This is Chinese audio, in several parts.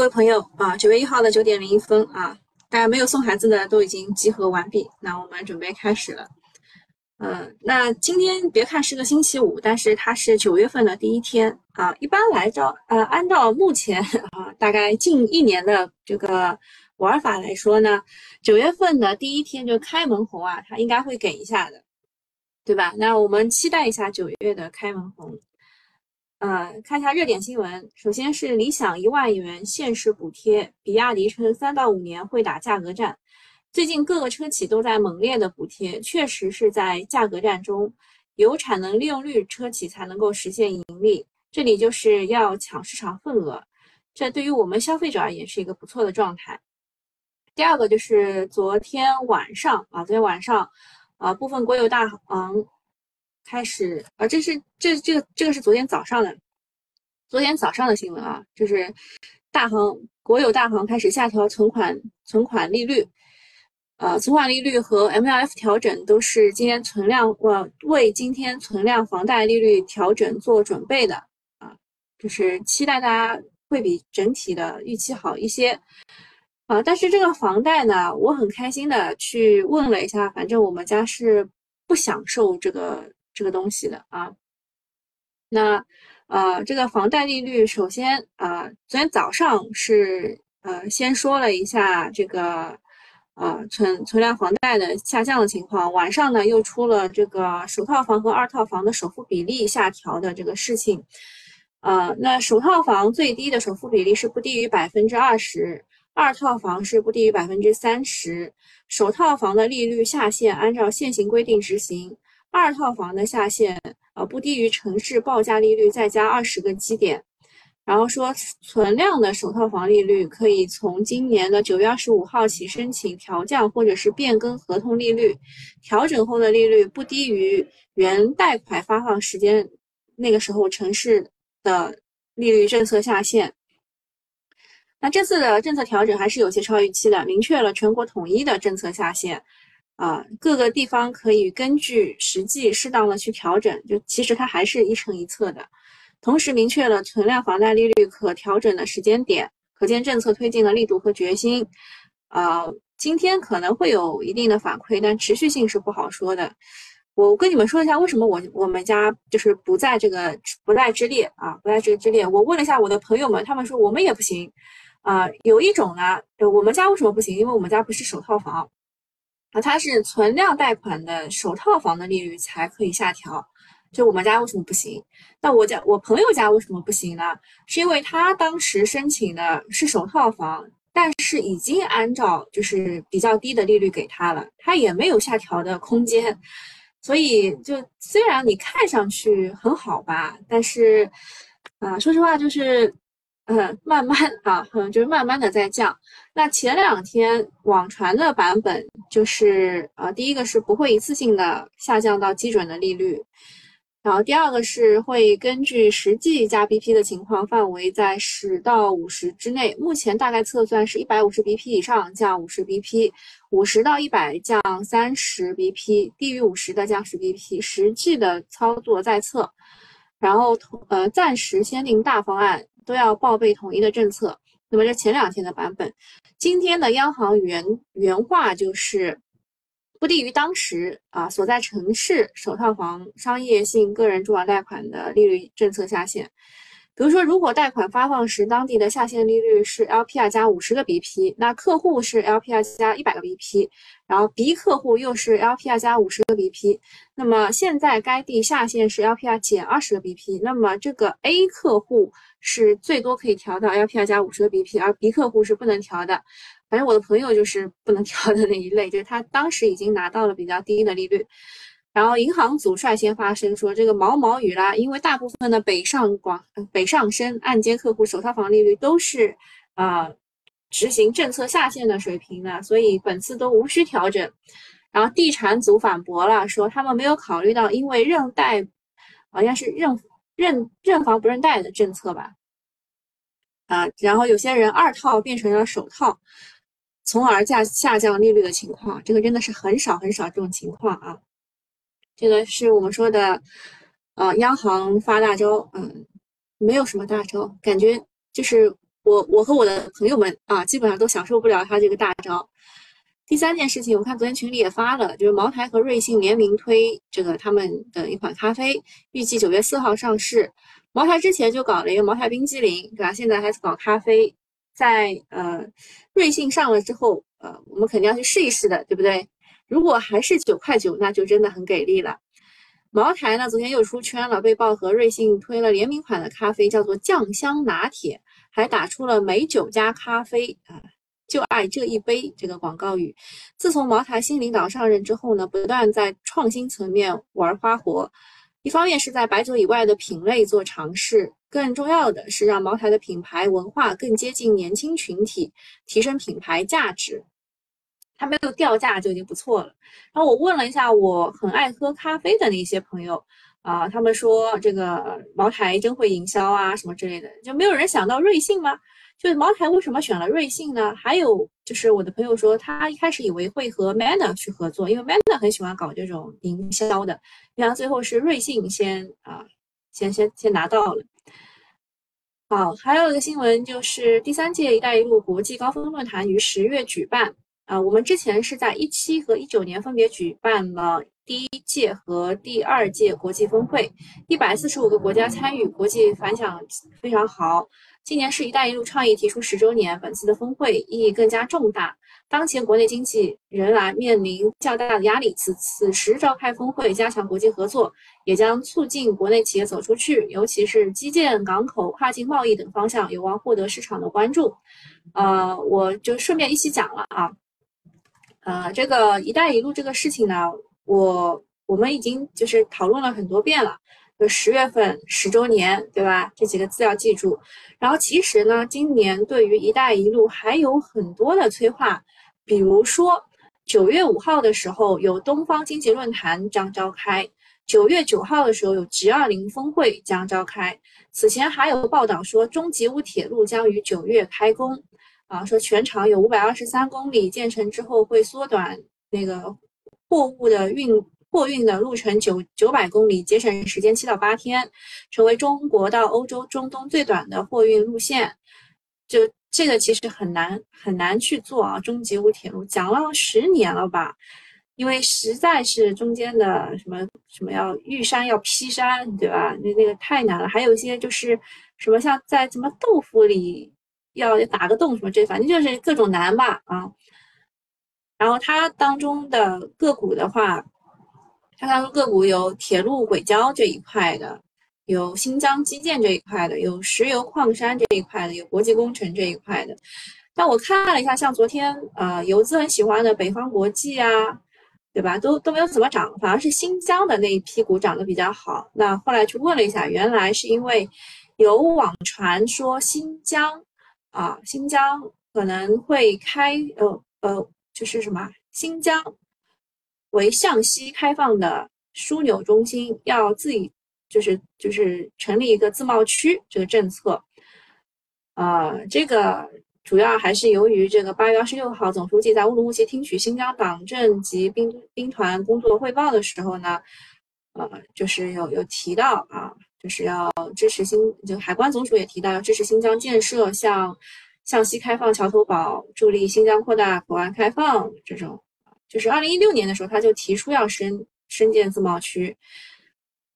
各位朋友啊，九月一号的九点零一分啊，大家没有送孩子的都已经集合完毕，那我们准备开始了。嗯，那今天别看是个星期五，但是它是九月份的第一天啊。一般来照，呃，按照目前 啊，大概近一年的这个玩法来说呢，九月份的第一天就开门红啊，它应该会给一下的，对吧？那我们期待一下九月的开门红。呃，看一下热点新闻。首先是理想一万元限时补贴，比亚迪称三到五年会打价格战。最近各个车企都在猛烈的补贴，确实是在价格战中，有产能利用率车企才能够实现盈利。这里就是要抢市场份额，这对于我们消费者而言是一个不错的状态。第二个就是昨天晚上啊，昨天晚上啊，部分国有大行。开始啊，这是这这个这个是昨天早上的，昨天早上的新闻啊，就是大行国有大行开始下调存款存款利率，呃，存款利率和 MLF 调整都是今天存量呃为今天存量房贷利率调整做准备的啊，就是期待大家会比整体的预期好一些啊，但是这个房贷呢，我很开心的去问了一下，反正我们家是不享受这个。这个东西的啊，那呃，这个房贷利率，首先啊，昨天早上是呃，先说了一下这个呃存存量房贷的下降的情况，晚上呢又出了这个首套房和二套房的首付比例下调的这个事情，呃，那首套房最低的首付比例是不低于百分之二十，二套房是不低于百分之三十，首套房的利率下限按照现行规定执行。二套房的下限，呃，不低于城市报价利率再加二十个基点。然后说，存量的首套房利率可以从今年的九月二十五号起申请调降或者是变更合同利率，调整后的利率不低于原贷款发放时间那个时候城市的利率政策下限。那这次的政策调整还是有些超预期的，明确了全国统一的政策下限。啊，各个地方可以根据实际适当的去调整，就其实它还是一城一策的。同时明确了存量房贷利率可调整的时间点，可见政策推进的力度和决心。啊，今天可能会有一定的反馈，但持续性是不好说的。我跟你们说一下，为什么我我们家就是不在这个不在之列啊，不在这个之列。我问了一下我的朋友们，他们说我们也不行。啊，有一种呢，我们家为什么不行？因为我们家不是首套房。啊，它是存量贷款的首套房的利率才可以下调，就我们家为什么不行？那我家我朋友家为什么不行呢？是因为他当时申请的是首套房，但是已经按照就是比较低的利率给他了，他也没有下调的空间，所以就虽然你看上去很好吧，但是啊，说实话就是。嗯，慢慢啊，嗯，就是慢慢的在降。那前两天网传的版本就是，呃，第一个是不会一次性的下降到基准的利率，然后第二个是会根据实际加 BP 的情况，范围在十到五十之内。目前大概测算是一百五十 BP 以上降五十 BP，五十到一百降三十 BP，低于五十的降十 BP。实际的操作在测，然后呃，暂时先定大方案。都要报备统一的政策。那么这前两天的版本，今天的央行原原话就是不低于当时啊所在城市首套房商业性个人住房贷款的利率政策下限。比如说，如果贷款发放时当地的下限利率是 LPR 加五十个 BP，那客户是 LPR 加一百个 BP，然后 B 客户又是 LPR 加五十个 BP，那么现在该地下限是 LPR 减二十个 BP，那么这个 A 客户是最多可以调到 LPR 加五十个 BP，而 B 客户是不能调的。反正我的朋友就是不能调的那一类，就是他当时已经拿到了比较低的利率。然后银行组率先发声说，这个毛毛雨啦，因为大部分的北上广、北上深按揭客户首套房利率都是呃执行政策下限的水平的，所以本次都无需调整。然后地产组反驳了，说他们没有考虑到因为认贷，好像是认认认房不认贷的政策吧？啊，然后有些人二套变成了首套，从而下下降利率的情况，这个真的是很少很少这种情况啊。这个是我们说的，呃，央行发大招，嗯，没有什么大招，感觉就是我我和我的朋友们啊，基本上都享受不了他这个大招。第三件事情，我看昨天群里也发了，就是茅台和瑞幸联名推这个他们的一款咖啡，预计九月四号上市。茅台之前就搞了一个茅台冰激凌，对吧？现在还是搞咖啡，在呃瑞幸上了之后，呃，我们肯定要去试一试的，对不对？如果还是九块九，那就真的很给力了。茅台呢，昨天又出圈了，被曝和瑞幸推了联名款的咖啡，叫做酱香拿铁，还打出了美酒加咖啡啊。就爱这一杯这个广告语，自从茅台新领导上任之后呢，不断在创新层面玩花活。一方面是在白酒以外的品类做尝试，更重要的是让茅台的品牌文化更接近年轻群体，提升品牌价值。它没有掉价就已经不错了。然后我问了一下我很爱喝咖啡的那些朋友啊，他们说这个茅台真会营销啊，什么之类的，就没有人想到瑞幸吗？就是茅台为什么选了瑞幸呢？还有就是我的朋友说，他一开始以为会和 Manner 去合作，因为 Manner 很喜欢搞这种营销的。然后最后是瑞幸先啊，先先先拿到了。好，还有一个新闻就是第三届“一带一路”国际高峰论坛于十月举办啊。我们之前是在一七和一九年分别举办了第一届和第二届国际峰会，一百四十五个国家参与，国际反响非常好。今年是一带一路倡议提出十周年，本次的峰会意义更加重大。当前国内经济仍然面临较大的压力，此此时召开峰会，加强国际合作，也将促进国内企业走出去，尤其是基建、港口、跨境贸易等方向，有望获得市场的关注。呃，我就顺便一起讲了啊。呃，这个一带一路这个事情呢，我我们已经就是讨论了很多遍了。就十月份十周年，对吧？这几个字要记住。然后其实呢，今年对于“一带一路”还有很多的催化，比如说九月五号的时候有东方经济论坛将召开，九月九号的时候有 G20 峰会将召开。此前还有报道说，中吉乌铁路将于九月开工，啊，说全长有五百二十三公里，建成之后会缩短那个货物的运。货运的路程九九百公里，节省时间七到八天，成为中国到欧洲、中东最短的货运路线。就这个其实很难很难去做啊！中吉乌铁路讲了十年了吧？因为实在是中间的什么什么要遇山要劈山，对吧？那那个太难了。还有一些就是什么像在什么豆腐里要打个洞什么这，反正就是各种难吧啊。然后它当中的个股的话。它当中个股有铁路轨交这一块的，有新疆基建这一块的，有石油矿山这一块的，有国际工程这一块的。但我看了一下，像昨天呃游资很喜欢的北方国际啊，对吧？都都没有怎么涨，反而是新疆的那一批股涨得比较好。那后来去问了一下，原来是因为有网传说新疆啊，新疆可能会开呃呃，就是什么新疆。为向西开放的枢纽中心，要自己就是就是成立一个自贸区这个政策，呃，这个主要还是由于这个八月二十六号总书记在乌鲁木齐听取新疆党政及兵兵团工作汇报的时候呢，呃，就是有有提到啊，就是要支持新，就海关总署也提到支持新疆建设向向西开放桥头堡，助力新疆扩大口岸开放这种。就是二零一六年的时候，他就提出要深深建自贸区，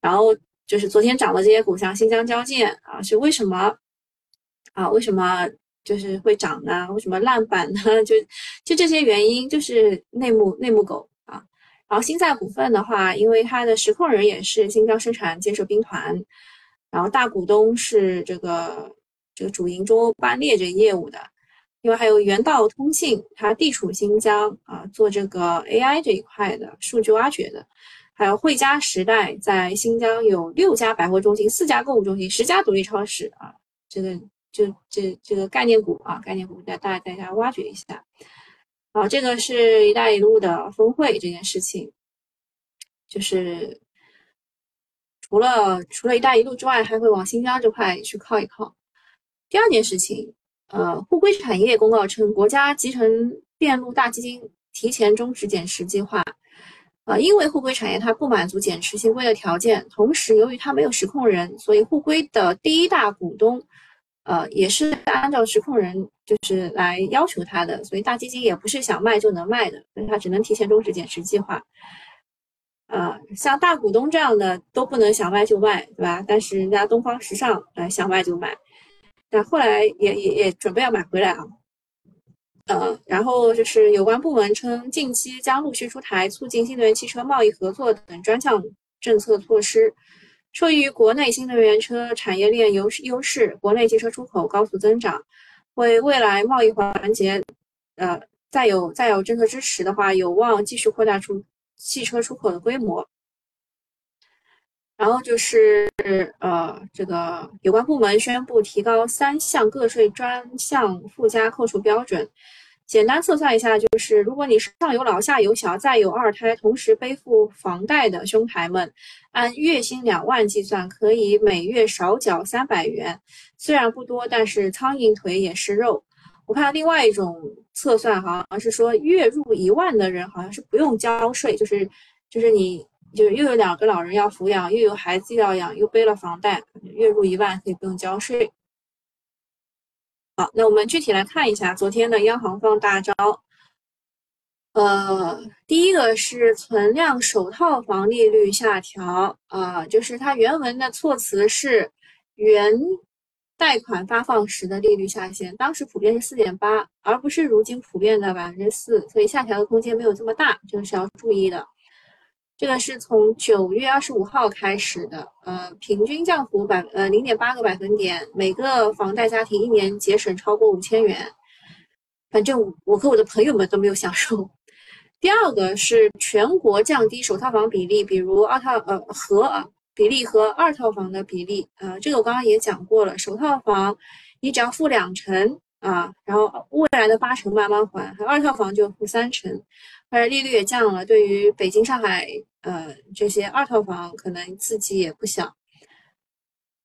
然后就是昨天涨的这些股，像新疆交建啊，是为什么啊？为什么就是会涨呢？为什么烂板呢？就就这些原因，就是内幕内幕狗。然后新在股份的话，因为它的实控人也是新疆生产建设兵团，然后大股东是这个这个主营中欧班列这业务的。另外还有原道通信，它地处新疆啊，做这个 AI 这一块的数据挖掘的，还有汇佳时代在新疆有六家百货中心、四家购物中心、十家独立超市啊，这个就这这个概念股啊，概念股大大大家挖掘一下。好，这个是一带一路的峰会这件事情，就是除了除了一带一路之外，还会往新疆这块去靠一靠。第二件事情。呃，沪硅产业公告称，国家集成电路大基金提前终止减持计划。呃，因为沪硅产业它不满足减持新规的条件，同时由于它没有实控人，所以沪硅的第一大股东呃，也是按照实控人就是来要求他的，所以大基金也不是想卖就能卖的，所以他只能提前终止减持计划。呃，像大股东这样的都不能想卖就卖，对吧？但是人家东方时尚，呃，想卖就卖，但后来也也也准备要买回来啊。呃，然后就是有关部门称，近期将陆续出台促进新能源汽车贸易合作等专项政策措施。受益于国内新能源车产业链优优势，国内汽车出口高速增长，为未来贸易环节，呃，再有再有政策支持的话，有望继续扩大出汽车出口的规模。然后就是呃，这个有关部门宣布提高三项个税专项附加扣除标准。简单测算一下，就是如果你上有老下有小，再有二胎，同时背负房贷的兄台们，按月薪两万计算，可以每月少缴三百元。虽然不多，但是苍蝇腿也是肉。我看另外一种测算，好像是说月入一万的人好像是不用交税，就是就是你就是又有两个老人要抚养，又有孩子要养，又背了房贷，月入一万可以不用交税。好，那我们具体来看一下昨天的央行放大招。呃，第一个是存量首套房利率下调，啊，就是它原文的措辞是原贷款发放时的利率下限，当时普遍是四点八，而不是如今普遍的百分之四，所以下调的空间没有这么大，这个是要注意的。这个是从九月二十五号开始的，呃，平均降幅百呃零点八个百分点，每个房贷家庭一年节省超过五千元，反正我和我的朋友们都没有享受。第二个是全国降低首套房比例，比如二套呃和啊比例和二套房的比例，呃，这个我刚刚也讲过了，首套房你只要付两成啊，然后未来的八成慢慢还，还二套房就付三成。而且利率也降了，对于北京、上海，呃，这些二套房可能刺激也不小。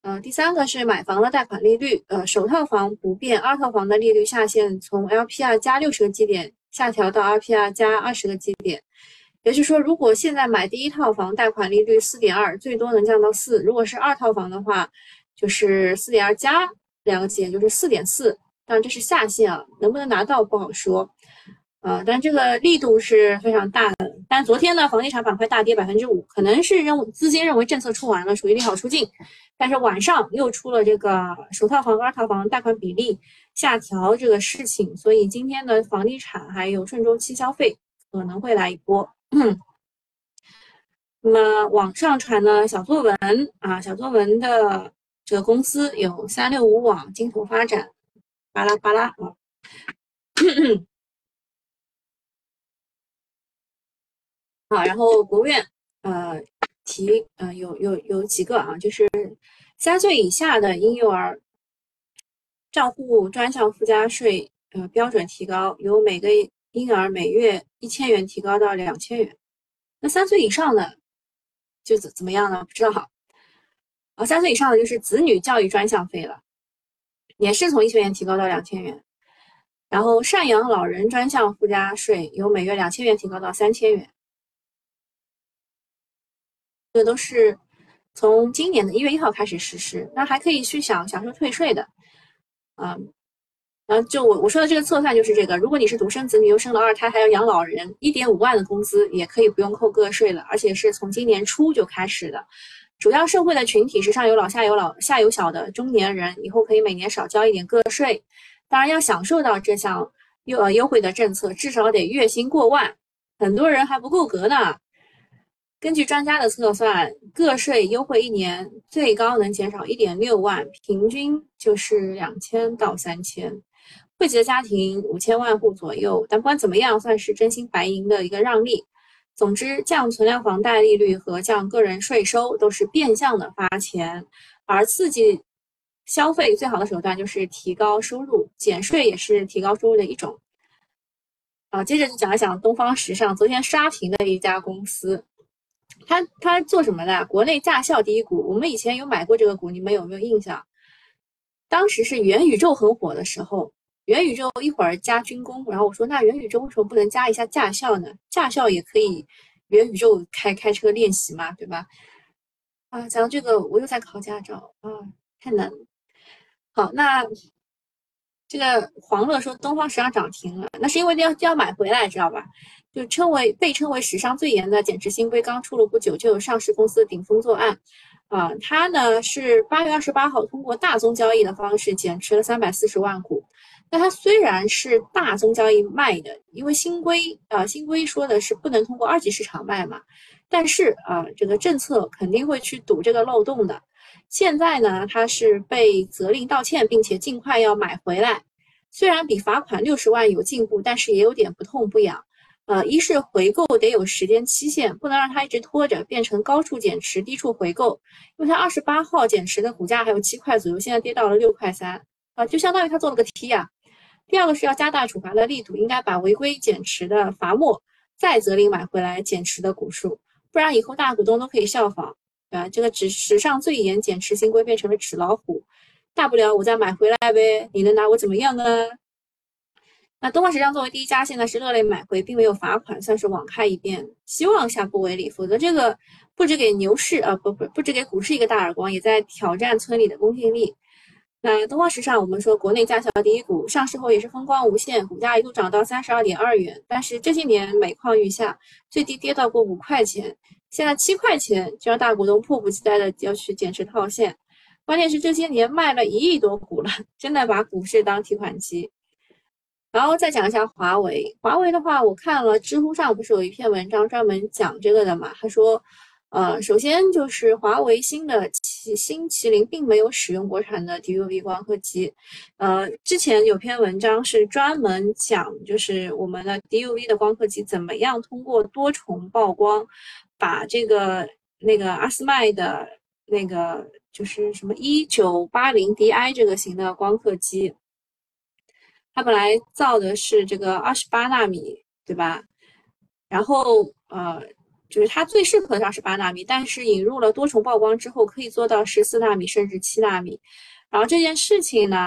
嗯，第三个是买房的贷款利率，呃，首套房不变，二套房的利率下限从 LPR 加六十个基点下调到 LPR 加二十个基点。也就是说，如果现在买第一套房，贷款利率四点二，最多能降到四；如果是二套房的话，就是四点二加两个基点，就是四点四。但这是下限啊，能不能拿到不好说。呃，但这个力度是非常大的。但昨天呢，房地产板块大跌百分之五，可能是认为资金认为政策出完了，属于利好出尽。但是晚上又出了这个首套房、二套房贷款比例下调这个事情，所以今天的房地产还有顺周期消费可能会来一波。那么网上传的小作文啊，小作文的这个公司有三六五网、金图发展，巴拉巴拉啊。好，然后国务院呃提呃有有有几个啊，就是三岁以下的婴幼儿账户专项附加税呃标准提高，由每个婴儿每月一千元提高到两千元。那三岁以上的就怎怎么样呢？不知道。啊，三岁以上的就是子女教育专项费了，也是从一千元提高到两千元。然后赡养老人专项附加税由每月两千元提高到三千元。这都是从今年的一月一号开始实施，那还可以去享享受退税的，嗯，然后就我我说的这个测算就是这个，如果你是独生子女又生了二胎还要养老人，一点五万的工资也可以不用扣个税了，而且是从今年初就开始的。主要社会的群体是上有老下有老下有小的中年人，以后可以每年少交一点个税。当然要享受到这项优呃优惠的政策，至少得月薪过万，很多人还不够格呢。根据专家的测算，个税优惠一年最高能减少一点六万，平均就是两千到三千，惠及的家庭五千万户左右。但不管怎么样，算是真金白银的一个让利。总之，降存量房贷利率和降个人税收都是变相的发钱，而刺激消费最好的手段就是提高收入，减税也是提高收入的一种。啊，接着就讲一讲东方时尚昨天刷屏的一家公司。他他做什么的？国内驾校第一股，我们以前有买过这个股，你们有没有印象？当时是元宇宙很火的时候，元宇宙一会儿加军工，然后我说那元宇宙为什么不能加一下驾校呢？驾校也可以元宇宙开开车练习嘛，对吧？啊，讲到这个我又在考驾照啊，太难了。好，那这个黄乐说东方时尚涨停了，那是因为要要买回来，知道吧？就称为被称为史上最严的减持新规刚出炉不久，就有上市公司顶风作案。啊，它呢是八月二十八号通过大宗交易的方式减持了三百四十万股。那它虽然是大宗交易卖的，因为新规啊新规说的是不能通过二级市场卖嘛，但是啊这个政策肯定会去堵这个漏洞的。现在呢，它是被责令道歉，并且尽快要买回来。虽然比罚款六十万有进步，但是也有点不痛不痒。呃，一是回购得有时间期限，不能让它一直拖着，变成高处减持、低处回购。因为它二十八号减持的股价还有七块左右，现在跌到了六块三，啊，就相当于它做了个 T 啊。第二个是要加大处罚的力度，应该把违规减持的罚没，再责令买回来减持的股数，不然以后大股东都可以效仿，对吧？这个史史上最严减持新规变成了纸老虎，大不了我再买回来呗，你能拿我怎么样呢？那东方时尚作为第一家，现在是乐类买回，并没有罚款，算是网开一面，希望下不为例，否则这个不止给牛市啊，不不不止给股市一个大耳光，也在挑战村里的公信力。那东方时尚，我们说国内驾校第一股，上市后也是风光无限，股价一度涨到三十二点二元，但是这些年每况愈下，最低跌到过五块钱，现在七块钱就让大股东迫不及待的要去减持套现，关键是这些年卖了一亿多股了，真的把股市当提款机。然后再讲一下华为，华为的话，我看了知乎上不是有一篇文章专门讲这个的嘛？他说，呃，首先就是华为新的麒新麒麟并没有使用国产的 DUV 光刻机，呃，之前有篇文章是专门讲，就是我们的 DUV 的光刻机怎么样通过多重曝光，把这个那个阿斯麦的那个就是什么一九八零 DI 这个型的光刻机。它本来造的是这个二十八纳米，对吧？然后呃，就是它最适合的是二十八纳米，但是引入了多重曝光之后，可以做到十四纳米甚至七纳米。然后这件事情呢，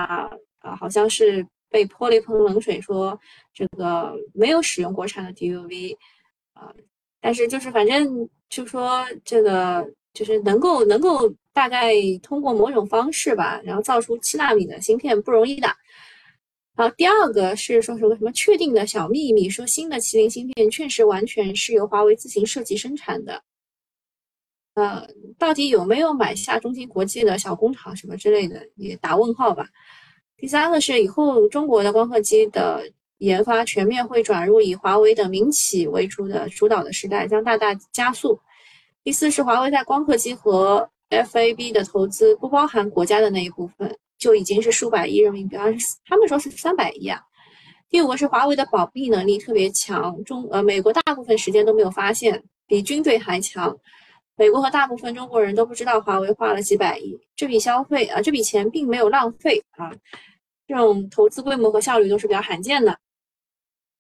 啊，好像是被泼了一盆冷水，说这个没有使用国产的 DUV，啊，但是就是反正就说这个就是能够能够大概通过某种方式吧，然后造出七纳米的芯片不容易的。然后，第二个是说什么什么确定的小秘密，说新的麒麟芯片确实完全是由华为自行设计生产的。呃，到底有没有买下中芯国际的小工厂什么之类的，也打问号吧。第三个是以后中国的光刻机的研发全面会转入以华为等民企为主的主导的时代，将大大加速。第四是华为在光刻机和 FAB 的投资不包含国家的那一部分。就已经是数百亿人民币，而他们说是三百亿啊。第五个是华为的保密能力特别强，中呃美国大部分时间都没有发现，比军队还强。美国和大部分中国人都不知道华为花了几百亿，这笔消费啊，这笔钱并没有浪费啊。这种投资规模和效率都是比较罕见的。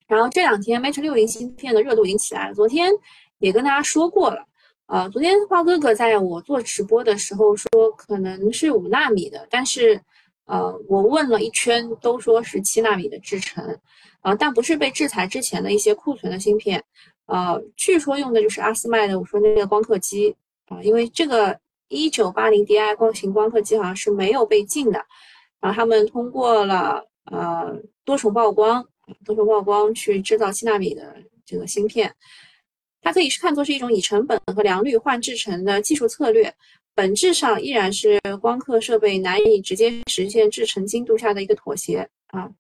然后这两天 Mate 六零芯片的热度已经起来了，昨天也跟大家说过了。啊，昨天花哥哥在我做直播的时候说可能是五纳米的，但是。呃，我问了一圈，都说是七纳米的制程，啊，但不是被制裁之前的一些库存的芯片，呃，据说用的就是阿斯麦的，我说那个光刻机啊，因为这个一九八零 Di 光型光刻机好像是没有被禁的，然后他们通过了呃多重曝光，多重曝光去制造七纳米的这个芯片，它可以是看作是一种以成本和良率换制成的技术策略。本质上依然是光刻设备难以直接实现制程精度下的一个妥协啊，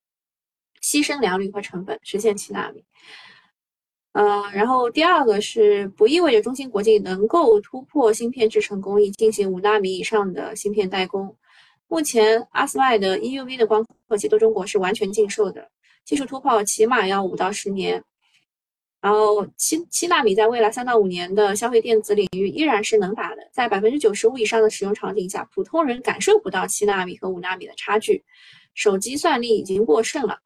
牺牲良率和成本实现七纳米。呃，然后第二个是不意味着中芯国际能够突破芯片制程工艺，进行五纳米以上的芯片代工。目前阿斯麦的 EUV 的光刻机对中国是完全禁售的，技术突破起码要五到十年。然后七七纳米在未来三到五年的消费电子领域依然是能打的，在百分之九十五以上的使用场景下，普通人感受不到七纳米和五纳米的差距。手机算力已经过剩了，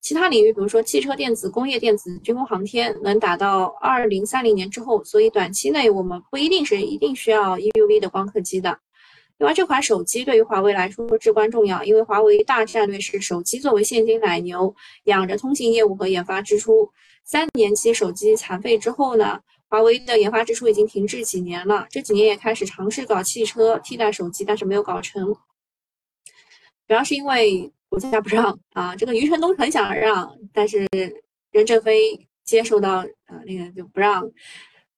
其他领域，比如说汽车电子、工业电子、军工航天，能打到二零三零年之后，所以短期内我们不一定是一定需要 EUV 的光刻机的。另外，这款手机对于华为来说至关重要，因为华为大战略是手机作为现金奶牛，养着通信业务和研发支出。三年期手机残废之后呢，华为的研发支出已经停滞几年了。这几年也开始尝试搞汽车替代手机，但是没有搞成。主要是因为国家不让啊，这个余承东很想让，但是任正非接受到啊那个就不让。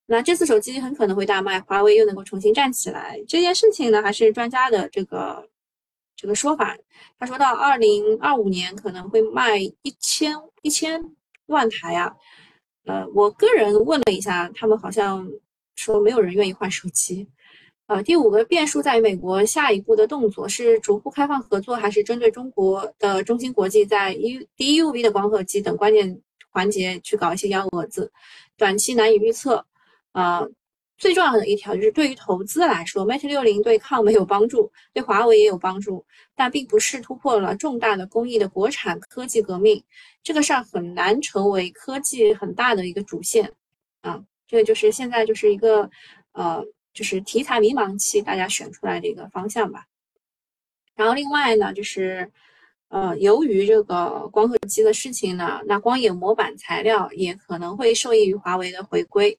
那这次手机很可能会大卖，华为又能够重新站起来，这件事情呢，还是专家的这个这个说法。他说到二零二五年可能会卖一千一千万台啊。呃，我个人问了一下，他们好像说没有人愿意换手机。呃，第五个变数在于美国下一步的动作是逐步开放合作，还是针对中国的中芯国际在 U DUV 的光刻机等关键环节去搞一些幺蛾子，短期难以预测。呃，最重要的一条就是对于投资来说，Mate 六零对抗没有帮助，对华为也有帮助，但并不是突破了重大的工艺的国产科技革命，这个事儿很难成为科技很大的一个主线啊。这个就是现在就是一个呃，就是题材迷茫期，大家选出来的一个方向吧。然后另外呢，就是呃，由于这个光刻机的事情呢，那光眼模板材料也可能会受益于华为的回归。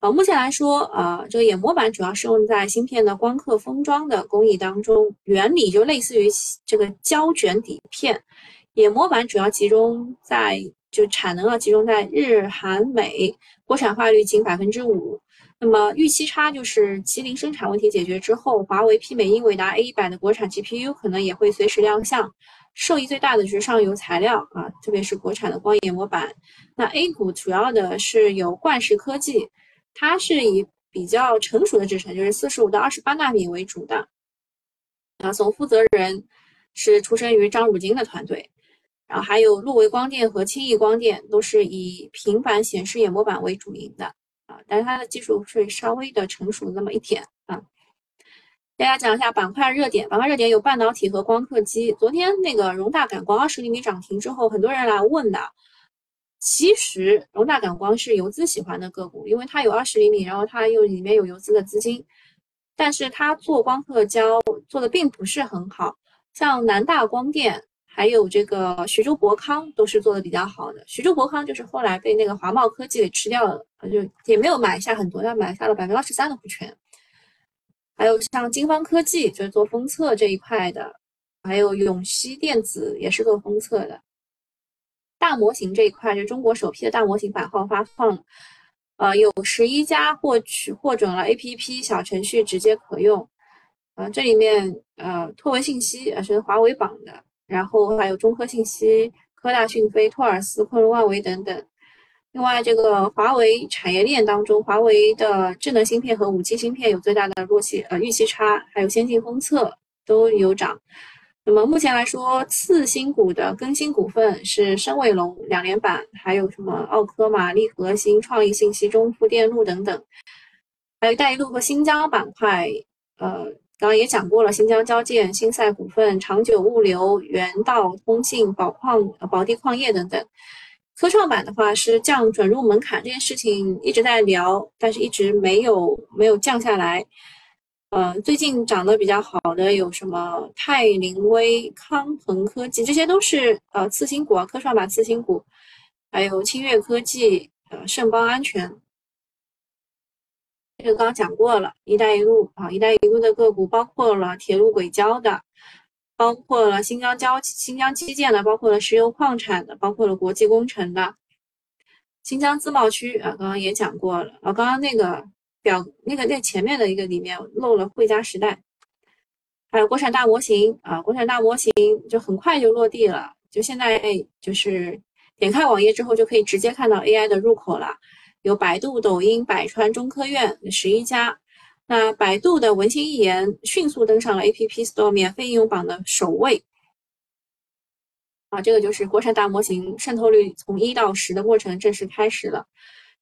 呃，目前来说，呃，这个眼模板主要是用在芯片的光刻封装的工艺当中，原理就类似于这个胶卷底片。眼模板主要集中在就产能啊，集中在日韩美，国产化率仅百分之五。那么预期差就是麒麟生产问题解决之后，华为媲美英伟达 A 一百的国产 GPU 可能也会随时亮相。受益最大的是上游材料啊，特别是国产的光眼模板。那 A 股主要的是有冠世科技。它是以比较成熟的制程，就是四十五到二十八纳米为主的。啊，总负责人是出身于张汝京的团队，然后还有路维光电和轻易光电都是以平板显示眼模板为主营的啊，但是它的技术会稍微的成熟那么一点啊。大家讲一下板块热点，板块热点有半导体和光刻机。昨天那个荣大感光二十厘米涨停之后，很多人来问的。其实荣大感光是游资喜欢的个股，因为它有二十厘米，然后它又里面有游资的资金，但是它做光刻胶做的并不是很好，像南大光电还有这个徐州博康都是做的比较好的。徐州博康就是后来被那个华茂科技给吃掉了，就也没有买下很多，但买下了百分之二十三的股权。还有像金方科技就是做封测这一块的，还有永熙电子也是做封测的。大模型这一块，就中国首批的大模型版号发放，呃，有十一家获取获准了 APP 小程序直接可用，呃，这里面呃，拓文信息呃是华为绑的，然后还有中科信息、科大讯飞、托尔斯、昆仑万维等等。另外，这个华为产业链当中，华为的智能芯片和五 G 芯片有最大的弱期呃预期差，还有先进封测都有涨。那么目前来说，次新股的更新股份是深卫龙两连板，还有什么奥科玛力核心、创意信息、中富电路等等，还有“一带一路”和新疆板块。呃，刚刚也讲过了，新疆交建、新赛股份、长久物流、原道通信、宝矿、宝地矿业等等。科创板的话是降准入门槛这件事情一直在聊，但是一直没有没有降下来。呃，最近涨得比较好的有什么泰林威、康鹏科技，这些都是呃次新股啊，科创板次新股，还有清越科技、呃盛邦安全，这个刚刚讲过了。一带一路啊，一带一路的个股包括了铁路轨交的，包括了新疆交新疆基建的，包括了石油矿产的，包括了国际工程的。新疆自贸区啊，刚刚也讲过了啊，刚刚那个。表那个在前面的一个里面漏了汇佳时代，还有国产大模型啊，国产大模型就很快就落地了，就现在就是点开网页之后就可以直接看到 AI 的入口了，有百度、抖音、百川、中科院十一家，那百度的文心一言迅速登上了 App Store 免费应用榜的首位，啊，这个就是国产大模型渗透率从一到十的过程正式开始了。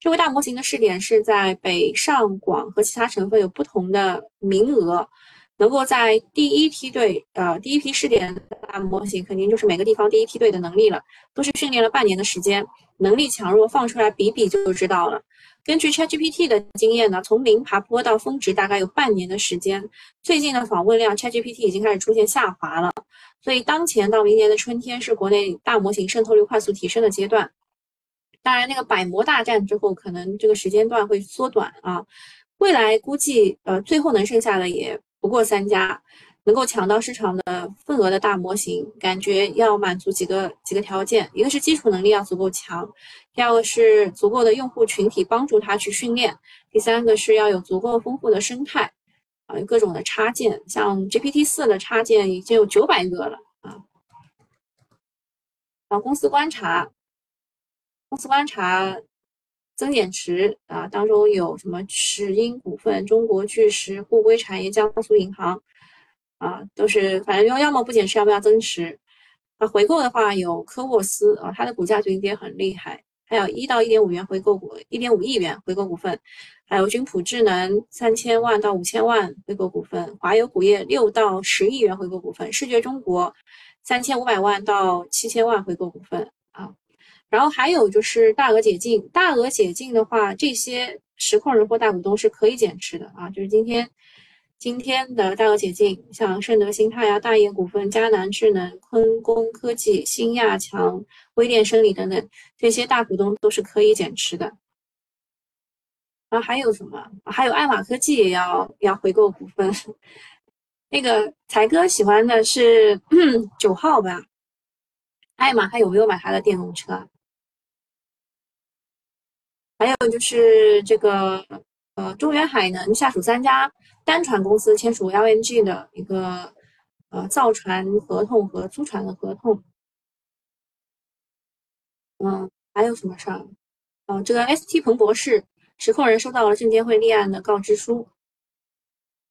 这个大模型的试点是在北上广和其他省份有不同的名额，能够在第一梯队，呃，第一批试点大模型肯定就是每个地方第一梯队的能力了，都是训练了半年的时间，能力强弱放出来比比就知道了。根据 ChatGPT 的经验呢，从零爬坡到峰值大概有半年的时间。最近的访问量，ChatGPT 已经开始出现下滑了，所以当前到明年的春天是国内大模型渗透率快速提升的阶段。当然，那个百模大战之后，可能这个时间段会缩短啊。未来估计，呃，最后能剩下的也不过三家。能够抢到市场的份额的大模型，感觉要满足几个几个条件，一个是基础能力要足够强，第二个是足够的用户群体帮助它去训练，第三个是要有足够丰富的生态，啊，各种的插件，像 GPT 四的插件已经有九百个了啊。啊，公司观察，公司观察。增减持啊，当中有什么石英股份、中国巨石、沪硅产业、江苏银行啊，都是反正要要么不减持，要么要增持。啊，回购的话有科沃斯啊，它的股价最近跌很厉害，还有一到一点五元回购股，一点五亿元回购股份，还有君普智能三千万到五千万回购股份，华友钴业六到十亿元回购股份，视觉中国三千五百万到七千万回购股份。然后还有就是大额解禁，大额解禁的话，这些实控人或大股东是可以减持的啊。就是今天今天的大额解禁，像盛德新泰呀、大业股份、迦南智能、坤工科技、新亚强、微电生理等等这些大股东都是可以减持的。然后还有什么？还有爱玛科技也要要回购股份。那个才哥喜欢的是 九号吧？爱玛还有没有买他的电动车？还有就是这个呃，中远海能下属三家单船公司签署 LNG 的一个呃造船合同和租船的合同。嗯，还有什么事儿？嗯，这个 ST 彭博士实控人收到了证监会立案的告知书。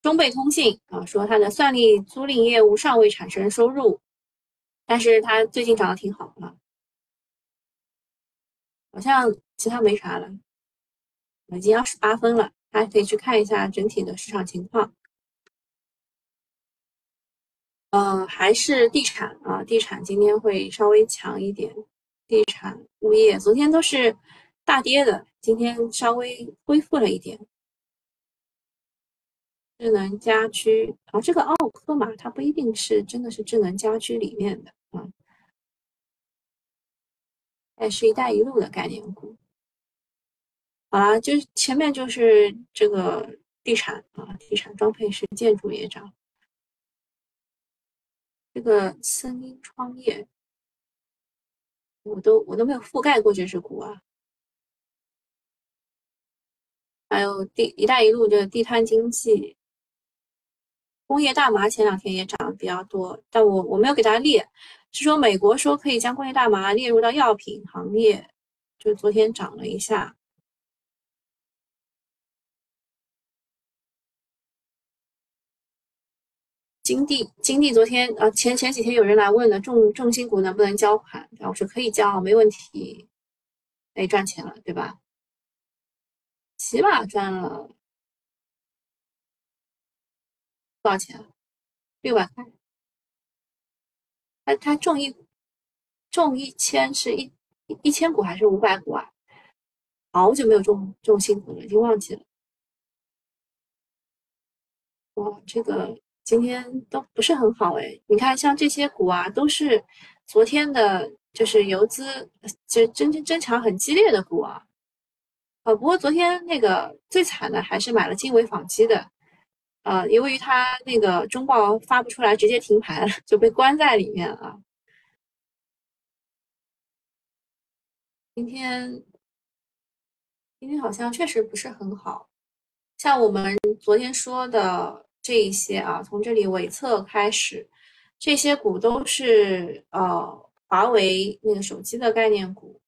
中贝通信啊说它的算力租赁业务尚未产生收入，但是它最近涨得挺好的。好像其他没啥了，已经二十八分了，大家可以去看一下整体的市场情况。嗯，还是地产啊，地产今天会稍微强一点。地产、物业昨天都是大跌的，今天稍微恢复了一点。智能家居啊，这个奥科玛它不一定是真的是智能家居里面的啊。也是一带一路的概念股，啊，就是前面就是这个地产啊，地产装配式建筑也涨，这个森音创业，我都我都没有覆盖过这只股啊，还有地一带一路的地摊经济。工业大麻前两天也涨得比较多，但我我没有给大家列，是说美国说可以将工业大麻列入到药品行业，就昨天涨了一下。金地金地昨天啊前前几天有人来问了，重重心股能不能交款？我说可以交，没问题，哎赚钱了对吧？起码赚了。多少钱？六百块。他他中一中一千是一一千股还是五百股啊？好久没有中中新股了，已经忘记了。哇，这个今天都不是很好哎。你看，像这些股啊，都是昨天的，就是游资就争争抢很激烈的股啊。啊，不过昨天那个最惨的还是买了经纬纺机的。呃，由于它那个中报发不出来，直接停牌了，就被关在里面了。今天，今天好像确实不是很好，像我们昨天说的这一些啊，从这里尾侧开始，这些股都是呃华为那个手机的概念股。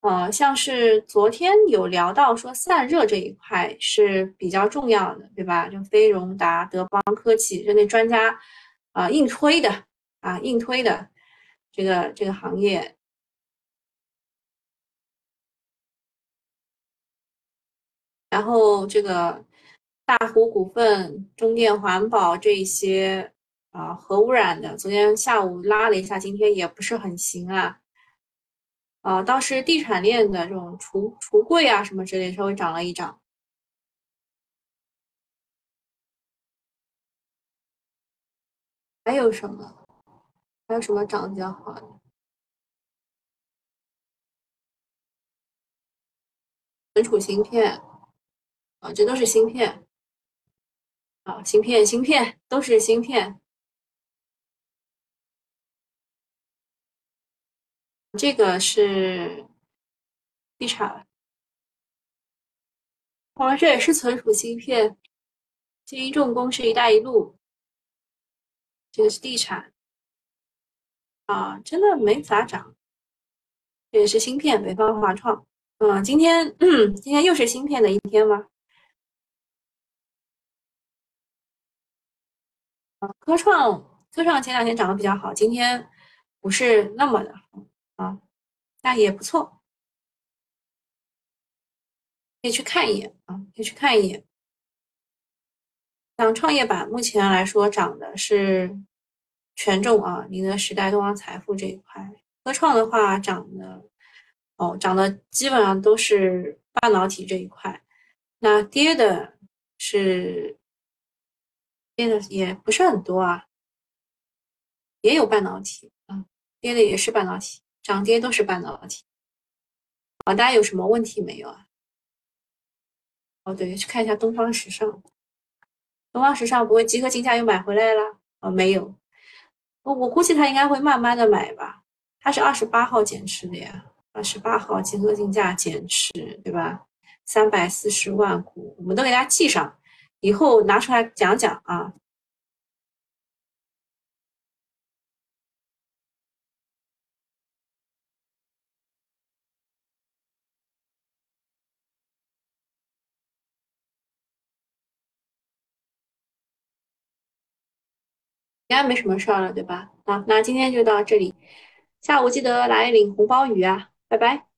呃，像是昨天有聊到说散热这一块是比较重要的，对吧？就飞荣达、德邦科技这类专家啊硬推的啊硬推的这个这个行业，然后这个大湖股份、中电环保这些啊核污染的，昨天下午拉了一下，今天也不是很行啊。啊，倒是地产链的这种橱橱柜啊什么之类稍微涨了一涨。还有什么？还有什么涨的比较好的？存储芯片啊，这都是芯片好芯片芯片都是芯片。这个是地产我这也是存储芯片这一重工是一带一路这个是地产。啊真的没咋涨这也是芯片北方华创。嗯今天今天又是芯片的一天吗？科创科创前两天涨得比较好，今天不是那么的啊，但也不错，可以去看一眼啊，可以去看一眼。像创业板目前来说涨的是权重啊，宁德时代、东方财富这一块。科创的话涨的哦，涨的基本上都是半导体这一块。那跌的是跌的也不是很多啊，也有半导体啊，跌的也是半导体，涨跌都是半导体。好，大家有什么问题没有啊？哦，对，去看一下东方时尚。东方时尚不会集合竞价又买回来了？哦，没有，我我估计他应该会慢慢的买吧。他是二十八号减持的呀，二十八号集合竞价减持，对吧？三百四十万股，我们都给大家记上，以后拿出来讲讲啊。应该没什么事儿了，对吧？好，那今天就到这里，下午记得来领红包雨啊，拜拜。